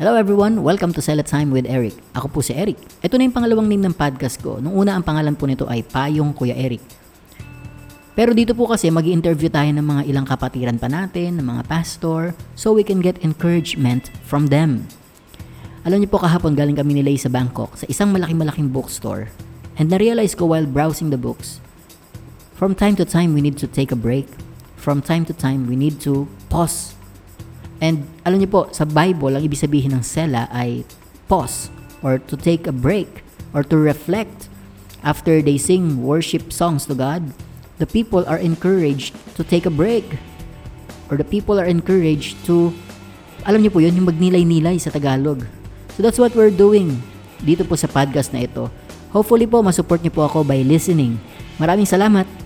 Hello everyone, welcome to Sell Time with Eric. Ako po si Eric. Ito na yung pangalawang name ng podcast ko. Nung una ang pangalan po nito ay Payong Kuya Eric. Pero dito po kasi mag interview tayo ng mga ilang kapatiran pa natin, ng mga pastor, so we can get encouragement from them. Alam niyo po kahapon galing kami nila sa Bangkok sa isang malaking-malaking bookstore. And na-realize ko while browsing the books, from time to time we need to take a break. From time to time we need to pause And alam niyo po, sa Bible, ang ibig sabihin ng sela ay pause or to take a break or to reflect. After they sing worship songs to God, the people are encouraged to take a break. Or the people are encouraged to, alam niyo po yun, yung magnilay-nilay sa Tagalog. So that's what we're doing dito po sa podcast na ito. Hopefully po, masupport niyo po ako by listening. Maraming salamat.